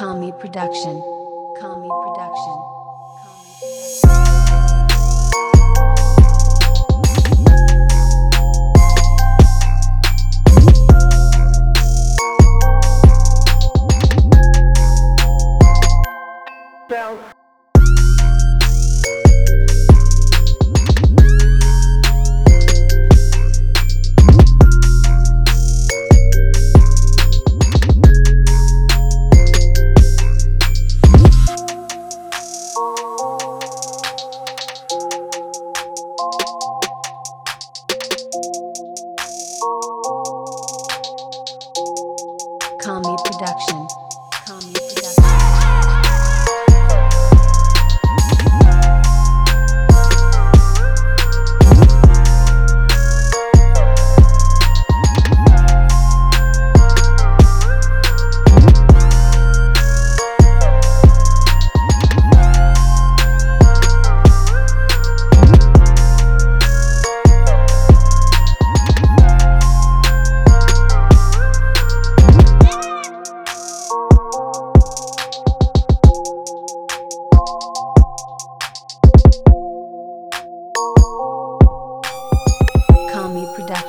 Kami Production. Production.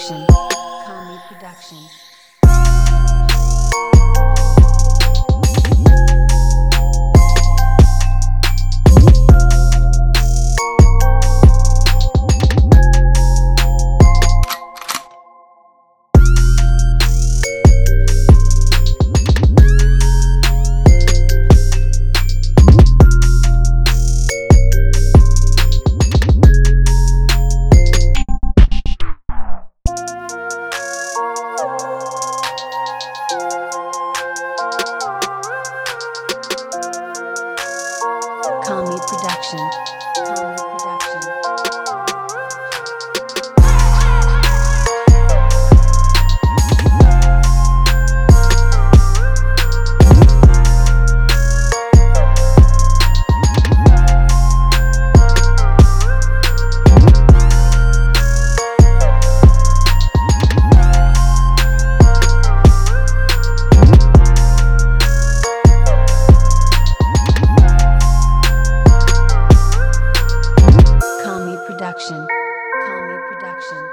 Production. Kami Production. action. action.